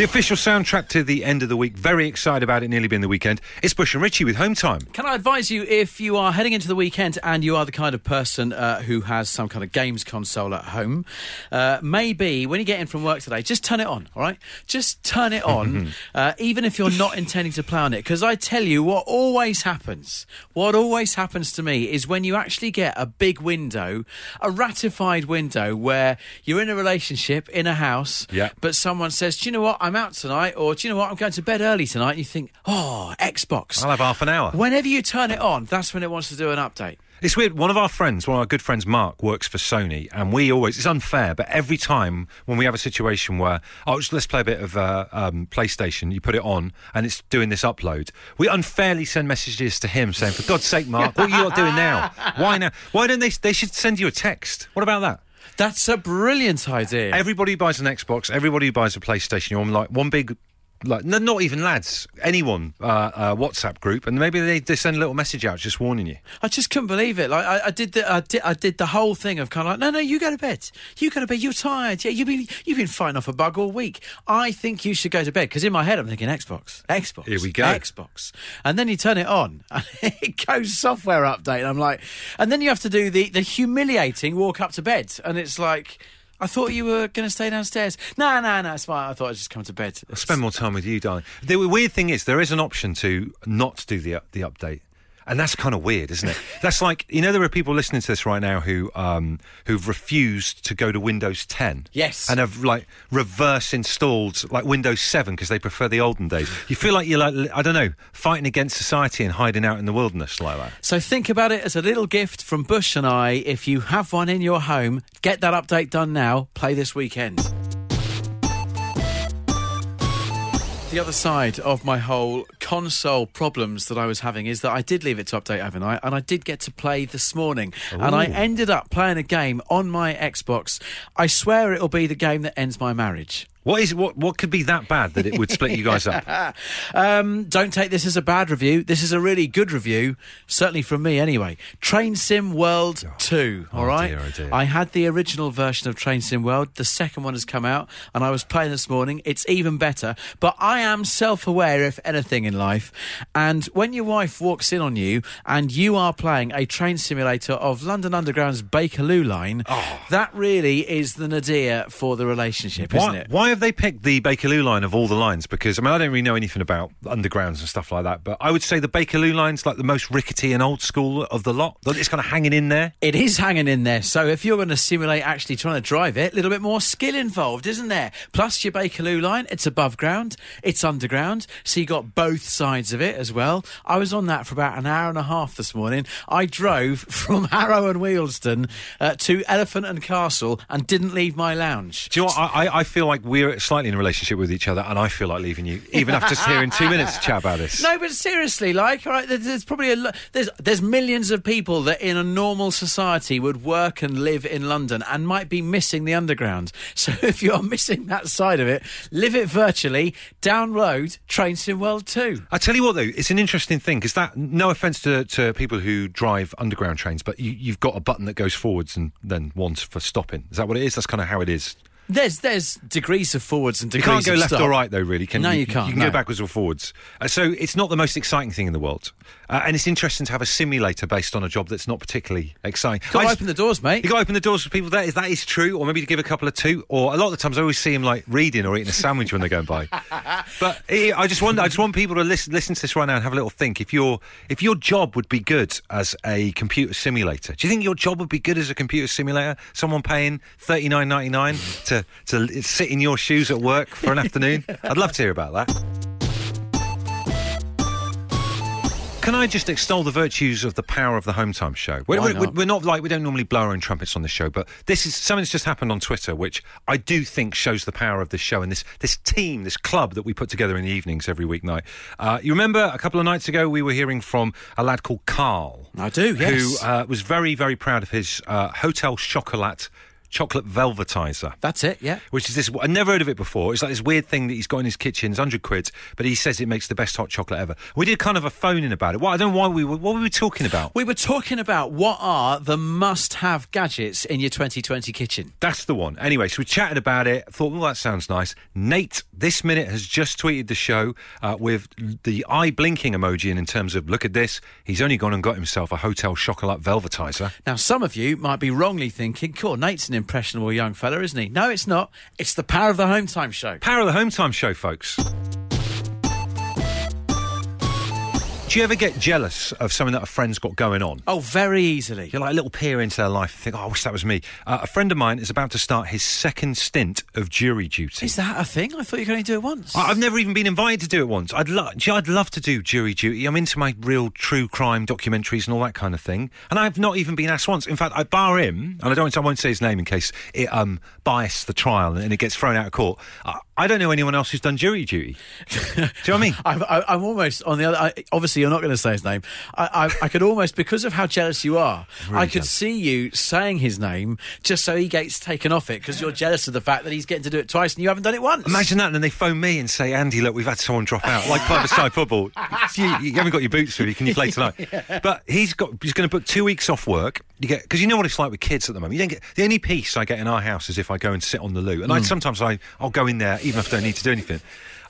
The official soundtrack to the end of the week. Very excited about it nearly being the weekend. It's Bush and Richie with Home Time. Can I advise you if you are heading into the weekend and you are the kind of person uh, who has some kind of games console at home, uh, maybe when you get in from work today, just turn it on, all right? Just turn it on, uh, even if you're not intending to play on it. Because I tell you, what always happens, what always happens to me is when you actually get a big window, a ratified window where you're in a relationship in a house, Yeah. but someone says, Do you know what? I'm out tonight, or Do you know what? I'm going to bed early tonight. And you think, Oh, Xbox. I'll have half an hour. Whenever you turn it on, that's when it wants to do an update. It's weird. One of our friends, one of our good friends, Mark, works for Sony, and we always, it's unfair, but every time when we have a situation where, oh, just- let's play a bit of uh, um, PlayStation, you put it on, and it's doing this upload, we unfairly send messages to him saying, for God's sake, Mark, what are you doing now? Why now? Why don't they, they should send you a text. What about that? That's a brilliant idea. Everybody buys an Xbox, everybody buys a PlayStation, you're like one big, like no, not even lads, anyone, uh, uh, WhatsApp group, and maybe they, they send a little message out just warning you. I just couldn't believe it. Like I, I did the I did I did the whole thing of kind of like, no, no, you go to bed. You go to bed. You're tired. Yeah, you've been you've been fighting off a bug all week. I think you should go to bed because in my head I'm thinking Xbox, Xbox. Here we go. Xbox. And then you turn it on, and it goes software update. And I'm like, and then you have to do the the humiliating walk up to bed, and it's like. I thought you were going to stay downstairs. No, no, no, it's fine. I thought I'd just come to bed. I'll spend more time with you, darling. The weird thing is, there is an option to not do the the update. And that's kind of weird, isn't it? that's like you know there are people listening to this right now who um, who've refused to go to Windows 10. Yes. And have like reverse installed like Windows 7 because they prefer the olden days. You feel like you're like I don't know fighting against society and hiding out in the wilderness like that. So think about it as a little gift from Bush and I. If you have one in your home, get that update done now. Play this weekend. The other side of my whole console problems that I was having is that I did leave it to update overnight and I did get to play this morning. And I ended up playing a game on my Xbox. I swear it'll be the game that ends my marriage. What is what what could be that bad that it would split you guys up? Um, don't take this as a bad review. This is a really good review, certainly from me anyway. Train Sim World 2, all right? dear, oh dear. I had the original version of Train Sim World. The second one has come out, and I was playing this morning. It's even better. But I am self aware, if anything, in life. And when your wife walks in on you and you are playing a train simulator of London Underground's Bakerloo line, that really is the nadir for the relationship, isn't it? why have they picked the Bakerloo line of all the lines? Because I mean, I don't really know anything about undergrounds and stuff like that, but I would say the Bakerloo line's like the most rickety and old school of the lot. It's kind of hanging in there. It is hanging in there. So if you're going to simulate actually trying to drive it, a little bit more skill involved, isn't there? Plus your Bakerloo line, it's above ground, it's underground, so you got both sides of it as well. I was on that for about an hour and a half this morning. I drove from Harrow and Wealdstone uh, to Elephant and Castle and didn't leave my lounge. Do you know what? I, I- feel like we're slightly in a relationship with each other, and I feel like leaving you, even after just hearing two minutes to chat about this. No, but seriously, like, all right, there's, there's probably a lo- there's there's millions of people that in a normal society would work and live in London and might be missing the underground. So if you're missing that side of it, live it virtually. Download Train Sim World 2. I tell you what, though, it's an interesting thing because that. No offense to, to people who drive underground trains, but you, you've got a button that goes forwards and then one for stopping. Is that what it is? That's kind of how it is. There's there's degrees of forwards and degrees. You can't go left stop. or right, though. Really, can No, you can't, You can no. go backwards or forwards. Uh, so it's not the most exciting thing in the world, uh, and it's interesting to have a simulator based on a job that's not particularly exciting. You Got to open the doors, mate. You got to open the doors for people. That is that is true, or maybe to give a couple of two. Or a lot of the times, I always see them like reading or eating a sandwich when they're going by. But eh, I just wonder. I just want people to listen listen to this right now and have a little think. If your if your job would be good as a computer simulator, do you think your job would be good as a computer simulator? Someone paying thirty nine ninety nine to to sit in your shoes at work for an afternoon? I'd love to hear about that. Can I just extol the virtues of the power of the Home Time show? We're, Why not? we're not like we don't normally blow our own trumpets on the show, but this is something that's just happened on Twitter, which I do think shows the power of this show and this this team, this club that we put together in the evenings every weeknight. Uh, you remember a couple of nights ago we were hearing from a lad called Carl. I do, yes. Who uh, was very very proud of his uh, Hotel Chocolat chocolate velvetizer. That's it, yeah. Which is this? I never heard of it before. It's like this weird thing that he's got in his kitchen. It's hundred quid, but he says it makes the best hot chocolate ever. We did kind of a phone in about it. Well, I don't know why we were. What were we talking about? We were talking about what are the must have gadgets in your 2020 kitchen. That's the one. Anyway, so we chatted about it. Thought, well, that sounds nice. Nate, this minute has just tweeted the show uh, with the eye blinking emoji, and in terms of look at this, he's only gone and got himself a Hotel Chocolat velvetizer. Now, some of you might be wrongly thinking, cool, Nate's an impressionable young fella, isn't he? No, it's not. It's the power of the home time show. Power of the home time show, folks. Do you ever get jealous of something that a friend's got going on? Oh, very easily. You're like a little peer into their life and think, oh, I wish that was me. Uh, a friend of mine is about to start his second stint of jury duty. Is that a thing? I thought you could only do it once. I- I've never even been invited to do it once. I'd, lo- gee, I'd love to do jury duty. I'm into my real true crime documentaries and all that kind of thing. And I've not even been asked once. In fact, I bar him, and I don't. I won't say his name in case it um bias the trial and it gets thrown out of court. I, I don't know anyone else who's done jury duty. do you know what I mean? I'm, I'm almost on the other. I, obviously, you're not going to say his name. I, I, I could almost, because of how jealous you are, I could jealous. see you saying his name just so he gets taken off it because you're jealous of the fact that he's getting to do it twice and you haven't done it once. Imagine that, and then they phone me and say, "Andy, look, we've had someone drop out, like five-a-side football. You, you haven't got your boots you. Can you play tonight?" But he's got he's going to book two weeks off work. You get because you know what it's like with kids at the moment. You don't get the only peace I get in our house is if I go and sit on the loo, and I mm. sometimes I I'll go in there even if I don't need to do anything.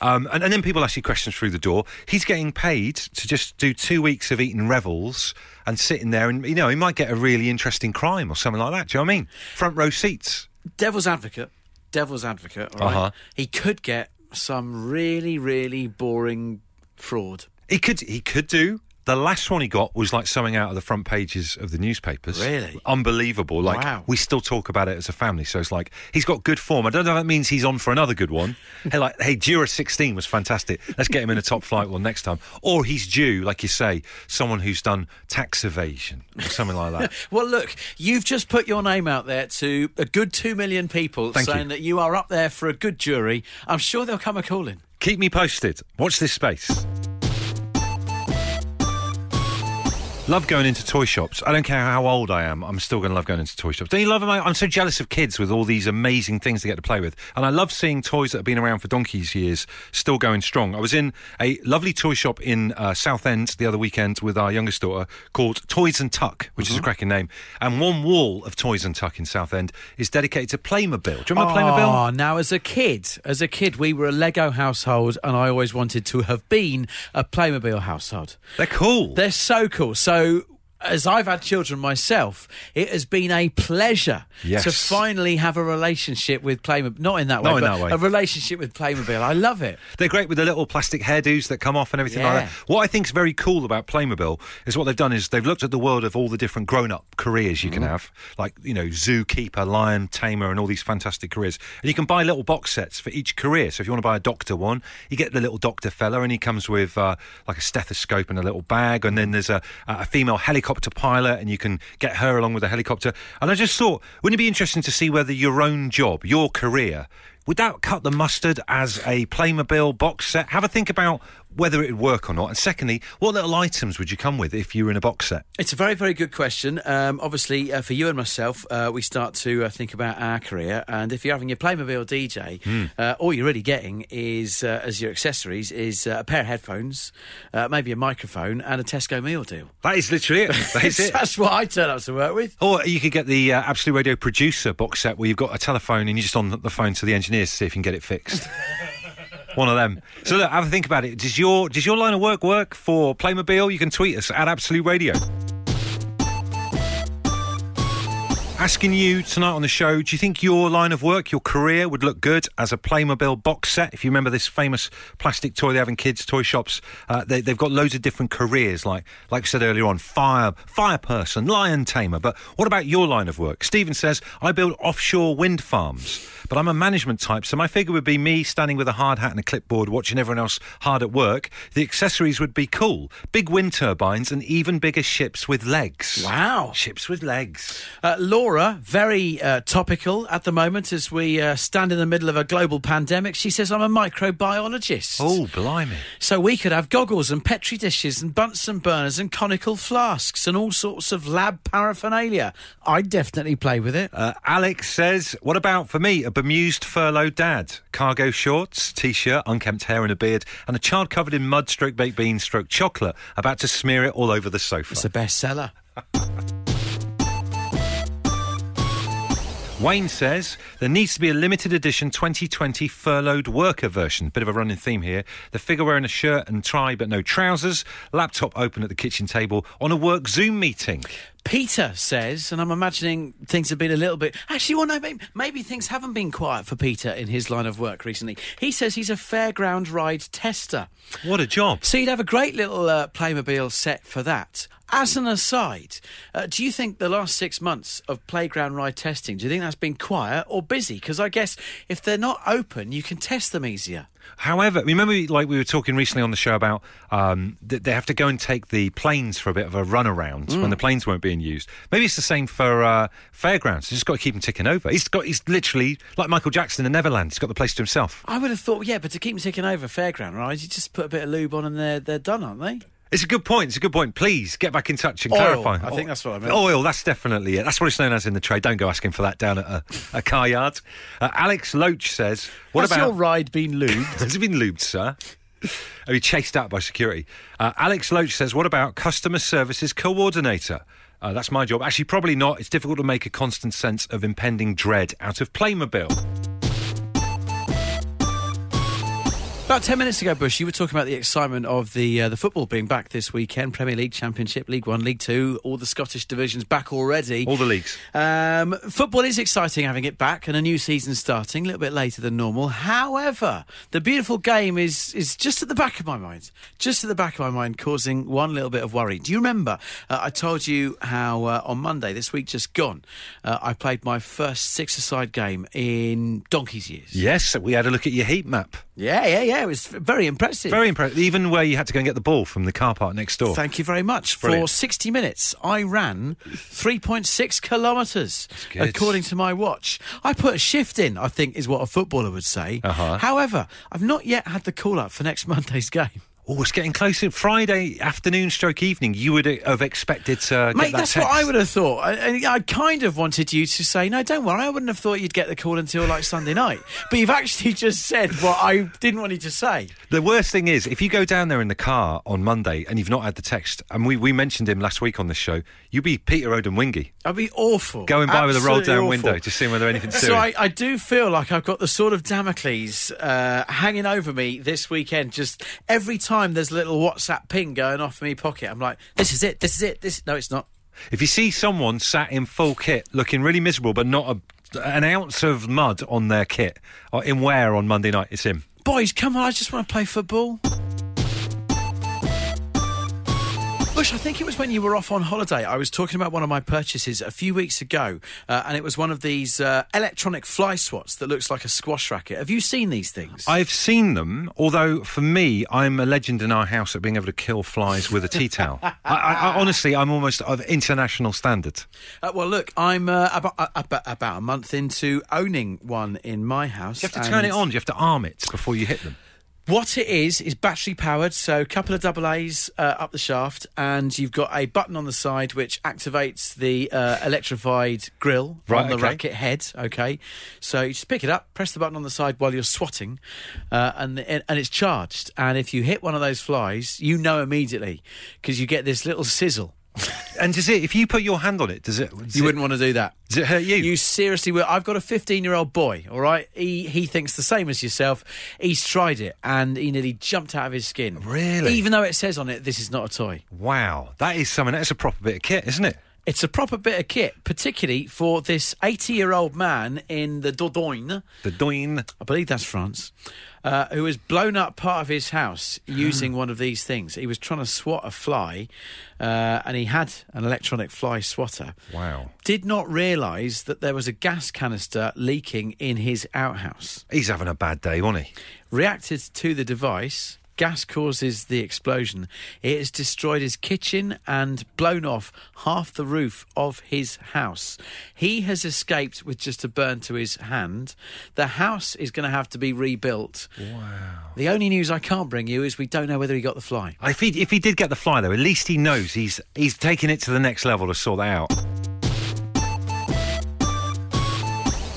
Um, and, and then people ask you questions through the door. He's getting paid to just do two weeks of eating revels and sitting there, and you know he might get a really interesting crime or something like that. Do you know what I mean? Front row seats. devil's advocate, devil's advocate, right? Uh-huh. He could get some really, really boring fraud. He could he could do. The last one he got was like something out of the front pages of the newspapers. Really? Unbelievable. Like Wow. we still talk about it as a family. So it's like he's got good form. I don't know if that means he's on for another good one. hey, like, hey, Jura 16 was fantastic. Let's get him in a top flight one next time. Or he's due, like you say, someone who's done tax evasion or something like that. Well, look, you've just put your name out there to a good two million people Thank saying you. that you are up there for a good jury. I'm sure they'll come a calling. Keep me posted. Watch this space. Love going into toy shops. I don't care how old I am. I'm still going to love going into toy shops. Don't you love them? I'm so jealous of kids with all these amazing things they get to play with. And I love seeing toys that have been around for donkey's years still going strong. I was in a lovely toy shop in uh, Southend the other weekend with our youngest daughter called Toys and Tuck, which is a cracking name. And one wall of Toys and Tuck in Southend is dedicated to Playmobil. Do you remember Playmobil? Oh, now as a kid, as a kid, we were a Lego household, and I always wanted to have been a Playmobil household. They're cool. They're so cool. So. So as I've had children myself, it has been a pleasure Yes. to finally have a relationship with Playmobil. Not in that way, Not in but that way. a relationship with Playmobil. I love it. They're great with the little plastic hairdos that come off and everything like that. What I think is very cool about Playmobil is what they've done is they've looked at the world of all the different grown-up careers you can Mm-hmm. have, like you know zookeeper, lion tamer, and all these fantastic careers. And you can buy little box sets for each career. So if you want to buy a doctor one, you get the little doctor fella, and he comes with uh, like a stethoscope and a little bag. And then there's a, a female helicopter pilot, and you can get her along with the helicopter. And I just thought, wouldn't it be interesting to see whether your own job, your career, would that cut the mustard as a Playmobil box set? Have a think about whether it would work or not. And secondly, what little items would you come with if you were in a box set? It's a very, very good question. Um, obviously, uh, for you and myself, uh, we start to uh, think about our career. And if you're having your Playmobil DJ, Hmm. uh, all you're really getting is, uh, as your accessories, is uh, a pair of headphones, uh, maybe a microphone, and a Tesco meal deal. That is literally it. That is it. That's what I turn up to work with. Or you could get the uh, Absolute Radio producer box set where you've got a telephone and you're just on the phone to the engineers to see if you can get it fixed. One of them. So look, have a think about it. Does your does your line of work work for Playmobil? You can tweet us at Absolute Radio. Asking you tonight on the show, do you think your line of work, your career, would look good as a Playmobil box set? If you remember this famous plastic toy they have in kids' toy shops, uh, they, they've got loads of different careers, like like I said earlier on, fire fire person, lion tamer. But what about your line of work? Stephen says, I build offshore wind farms. but I'm a management type, so my figure would be me standing with a hard hat and a clipboard, watching everyone else hard at work. The accessories would be cool, big wind turbines, and even bigger ships with legs. Wow. Ships with legs. Uh, Laura, very uh, topical at the moment as we uh, stand in the middle of a global pandemic. She says, I'm a microbiologist. Oh, blimey. So we could have goggles and petri dishes and Bunsen burners and conical flasks and all sorts of lab paraphernalia. I'd definitely play with it. Uh, Alex says, What about for me, a bemused furloughed dad? Cargo shorts, t shirt, unkempt hair and a beard, and a child covered in mud, stroke baked beans, stroke chocolate, about to smear it all over the sofa. It's a bestseller. Wayne says there needs to be a limited edition 2020 furloughed worker version. Bit of a running theme here. The figure wearing a shirt and tie but no trousers, laptop open at the kitchen table on a work Zoom meeting. Peter says, and I'm imagining things have been a little bit. Actually, well, no, maybe, maybe things haven't been quiet for Peter in his line of work recently. He says he's a fairground ride tester. What a job. So you'd have a great little uh, Playmobil set for that. As an aside, uh, do you think the last six months of playground ride testing, do you think that's been quiet or busy? Because I guess if they're not open, you can test them easier. However, remember, like we were talking recently on the show about um, that they have to go and take the planes for a bit of a run around Mm. when the planes weren't being used. Maybe it's the same for uh, fairgrounds. You just got to keep them ticking over. He's got, he's literally like Michael Jackson in the Neverland. He's got the place to himself. I would have thought, yeah, but to keep them ticking over fairground right? you just put a bit of lube on and they're, they're done, aren't they? It's a good point. It's a good point. Please get back in touch and Oil. clarify. I think that's what I meant. Oil. That's definitely it. That's what it's known as in the trade. Don't go asking for that down at a, a car yard. Uh, Alex Loach says, "What Has about your ride been lubed? Has it been lubed, sir? Are you chased out by security? Uh, Alex Loach says, What about customer services coordinator? Uh, that's my job. Actually, probably not. It's difficult to make a constant sense of impending dread out of Playmobil. About 10 minutes ago, Bush, you were talking about the excitement of the uh, the football being back this weekend Premier League, Championship, League One, League Two, all the Scottish divisions back already. All the leagues. Um, football is exciting having it back and a new season starting a little bit later than normal. However, the beautiful game is is just at the back of my mind, just at the back of my mind, causing one little bit of worry. Do you remember uh, I told you how uh, on Monday this week just gone, uh, I played my first six-a-side game in donkey's years. Yes, we had a look at your heat map. Yeah, yeah, yeah. It was very impressive. Very impressive. Even where you had to go and get the ball from the car park next door. Thank you very much. Brilliant. For 60 minutes, I ran 3.6 kilometres, according to my watch. I put a shift in, I think, is what a footballer would say. Uh-huh. However, I've not yet had the call up for next Monday's game. Oh, it's getting closer. Friday afternoon, stroke evening. You would have expected to Mate, that that's text. what I would have thought. I, I kind of wanted you to say, no, don't worry, I wouldn't have thought you'd get the call until like Sunday night. But you've actually just said what I didn't want you to say. The worst thing is, if you go down there in the car on Monday and you've not had the text, and we, we mentioned him last week on this show, you'd be Peter Odin Wingy I'd be awful. going by with a rolled down awful. window, just seeing whether anything's So. I, I do feel like I've got the sword of Damocles uh, hanging over me this weekend. Just every time there's a little WhatsApp ping going off in my pocket, I'm like, "This is it. This is it. This." No, it's not. If you see someone sat in full kit, looking really miserable, but not a, an ounce of mud on their kit, or in wear on Monday night, it's him. Boys, come on! I just want to play football. Bush, I think it was when you were off on holiday. I was talking about one of my purchases a few weeks ago, uh, and it was one of these uh, electronic fly swats that looks like a squash racket. Have you seen these things? I've seen them, although for me, I'm a legend in our house at being able to kill flies with a tea towel. I, I, I, honestly, I'm almost of international standard. Uh, well, look, I'm uh, about, uh, about about a month into owning one in my house. You have to turn it on. You have to arm it before you hit them. What it is is battery powered, so a couple of double A's uh, up the shaft, and you've got a button on the side which activates the uh, electrified grill Right, on the okay. racket head. Okay, so you just pick it up, press the button on the side while you're swatting, uh, and and it's charged. And if you hit one of those flies, you know immediately because you get this little sizzle. And does it? If you put your hand on it, does it? Does You it, wouldn't want to do that. Does it hurt you? You seriously will. I've got a 15 year old boy, all right? He, he thinks the same as yourself. He's tried it and he nearly jumped out of his skin. Really? Even though it says on it, this is not a toy. Wow, that is something. That's a proper bit of kit, isn't it? It's a proper bit of kit, particularly for this 80 year old man in the Dordogne, The Doin. I believe that's France, uh, who has blown up part of his house using one of these things. He was trying to swat a fly, uh, and he had an electronic fly swatter. Wow. Did not realise that there was a gas canister leaking in his outhouse. He's having a bad day, wasn't he? Reacted to the device. Gas causes the explosion. It has destroyed his kitchen and blown off half the roof of his house. He has escaped with just a burn to his hand. The house is going to have to be rebuilt. Wow. The only news I can't bring you is we don't know whether he got the fly. If he if he did get the fly though, at least he knows he's he's taking it to the next level to sort that out.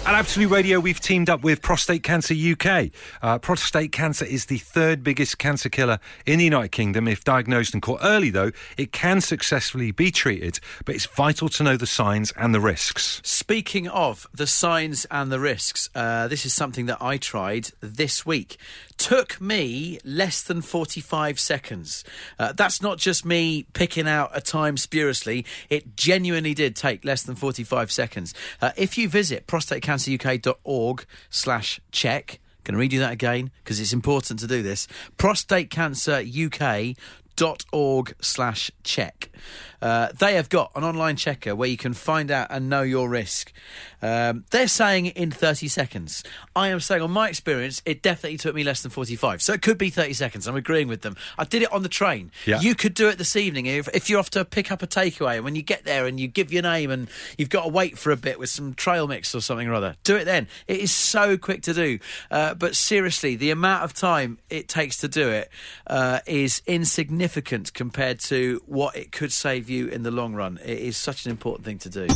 At Absolute Radio, we've teamed up with Prostate Cancer UK. Uh, prostate cancer is the third biggest cancer killer in the United Kingdom. If diagnosed and caught early, though, it can successfully be treated, but it's vital to know the signs and the risks. Speaking of the signs and the risks, uh, this is something that I tried this week. Took me less than 45 seconds. Uh, that's not just me picking out a time spuriously, it genuinely did take less than 45 seconds. Uh, if you visit prostatecanceruk.org slash check, Going to read you that again because it's important to do this. prostatecanceruk.org slash check. Uh, they have got an online checker where you can find out and know your risk. Um, they're saying in 30 seconds. I am saying, on my experience, it definitely took me less than 45. So it could be 30 seconds. I'm agreeing with them. I did it on the train. Yeah. You could do it this evening if, if you're off to pick up a takeaway. And when you get there and you give your name and you've got to wait for a bit with some trail mix or something or other, do it then. It is so quick to do. Uh, but seriously, the amount of time it takes to do it uh, is insignificant compared to what it could save you in the long run. It is such an important thing to do.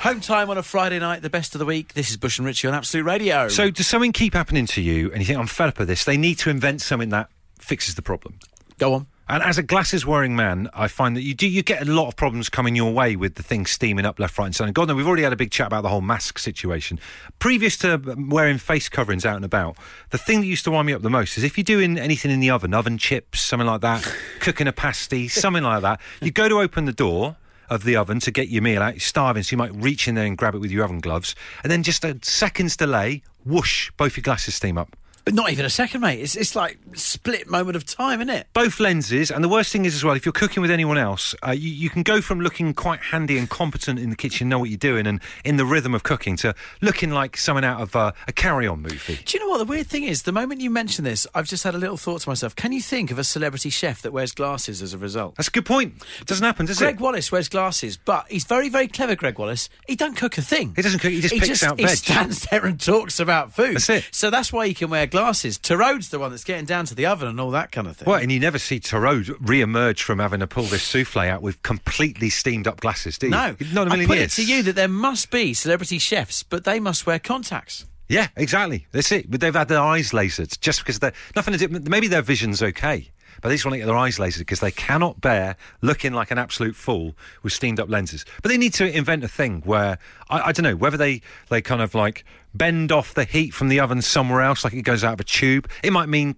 Home time on a Friday night, the best of the week. This is Bush and Richie on Absolute Radio. So, does something keep happening to you and you think, I'm fed up of this? They need to invent something that fixes the problem. go on. And as a glasses wearing man, I find that you do you get a lot of problems coming your way with the thing steaming up left, right, and centre. God, no, we've already had a big chat about the whole mask situation. Previous to um, wearing face coverings out and about, the thing that used to wind me up the most is if you're doing anything in the oven, oven chips, something like that, cooking a pasty, something like that, you go to open the door of the oven to get your meal out, you're starving, so you might reach in there and grab it with your oven gloves, and then just a second's delay, whoosh, both your glasses steam up. But not even a second, mate. It's, it's like split moment of time, isn't it? both lenses, and the worst thing is as well, if you're cooking with anyone else, uh, you, you can go from looking quite handy and competent in the kitchen, know what you're doing, and in the rhythm of cooking, to looking like someone out of uh, a carry-on movie. Do you know what the weird thing is? The moment you mention this, I've just had a little thought to myself. Can you think of a celebrity chef that wears glasses as a result? That's a good point. It doesn't happen, does Greg it? Gregg Wallace wears glasses, but he's very, very clever. Gregg Wallace. He don't cook a thing. He doesn't cook, he just picks out he veg. stands there and talks about food. That's it. So that's why he can wear glasses. Torode's the one that's getting down to the oven and all that kind of thing. Well, and you never see Tarot re-emerge from having to pull this souffle out with completely steamed up glasses, do you? No, not a I million put years. it to you that there must be celebrity chefs, but they must wear contacts. Yeah, exactly. That's it. But they've had their eyes lasered just because they're nothing to do. Maybe their vision's okay, but they just want to get their eyes lasered because they cannot bear looking like an absolute fool with steamed up lenses. But they need to invent a thing where I, I don't know whether they they kind of like bend off the heat from the oven somewhere else, like it goes out of a tube. It might mean.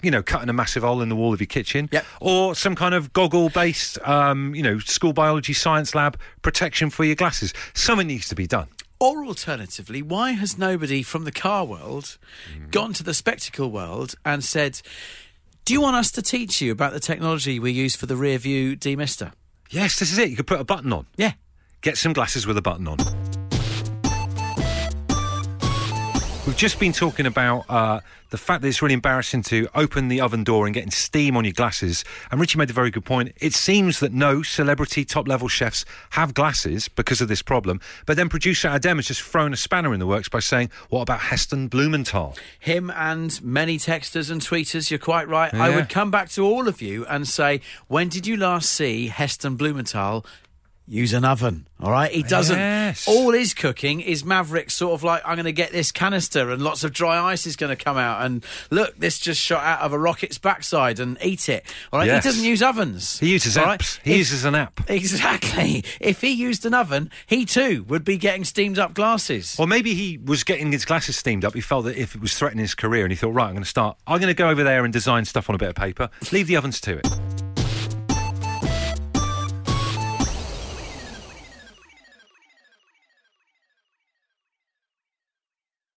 You know, cutting a massive hole in the wall of your kitchen, Yep. or some kind of goggle-based, um, you know, school biology science lab protection for your glasses. Something needs to be done. Or alternatively, why has nobody from the car world Mm. gone to the spectacle world and said, Do you want us to teach you about the technology we use for the rear view demister? Yes, this is it. You could put a button on. Yeah. Get some glasses with a button on. We've just been talking about uh, the fact that it's really embarrassing to open the oven door and getting steam on your glasses. And Richie made a very good point. It seems that no celebrity top level chefs have glasses because of this problem. But then producer Adem has just thrown a spanner in the works by saying, What about Heston Blumenthal? Him and many texters and tweeters, you're quite right. I would come back to all of you and say, When did you last see Heston Blumenthal use an oven? All right, he doesn't. Yes. All his cooking is Maverick, sort of like I'm going to get this canister, and lots of dry ice is going to come out, and look, this just shot out of a rocket's backside, and eat it. All right, Yes. he doesn't use ovens. He uses all right? apps. He If- uses an app. Exactly. If he used an oven, he too would be getting steamed up glasses. Or maybe he was getting his glasses steamed up. He felt that if it was threatening his career, and he thought, right, I'm going to start. I'm going to go over there and design stuff on a bit of paper. Leave the ovens to it.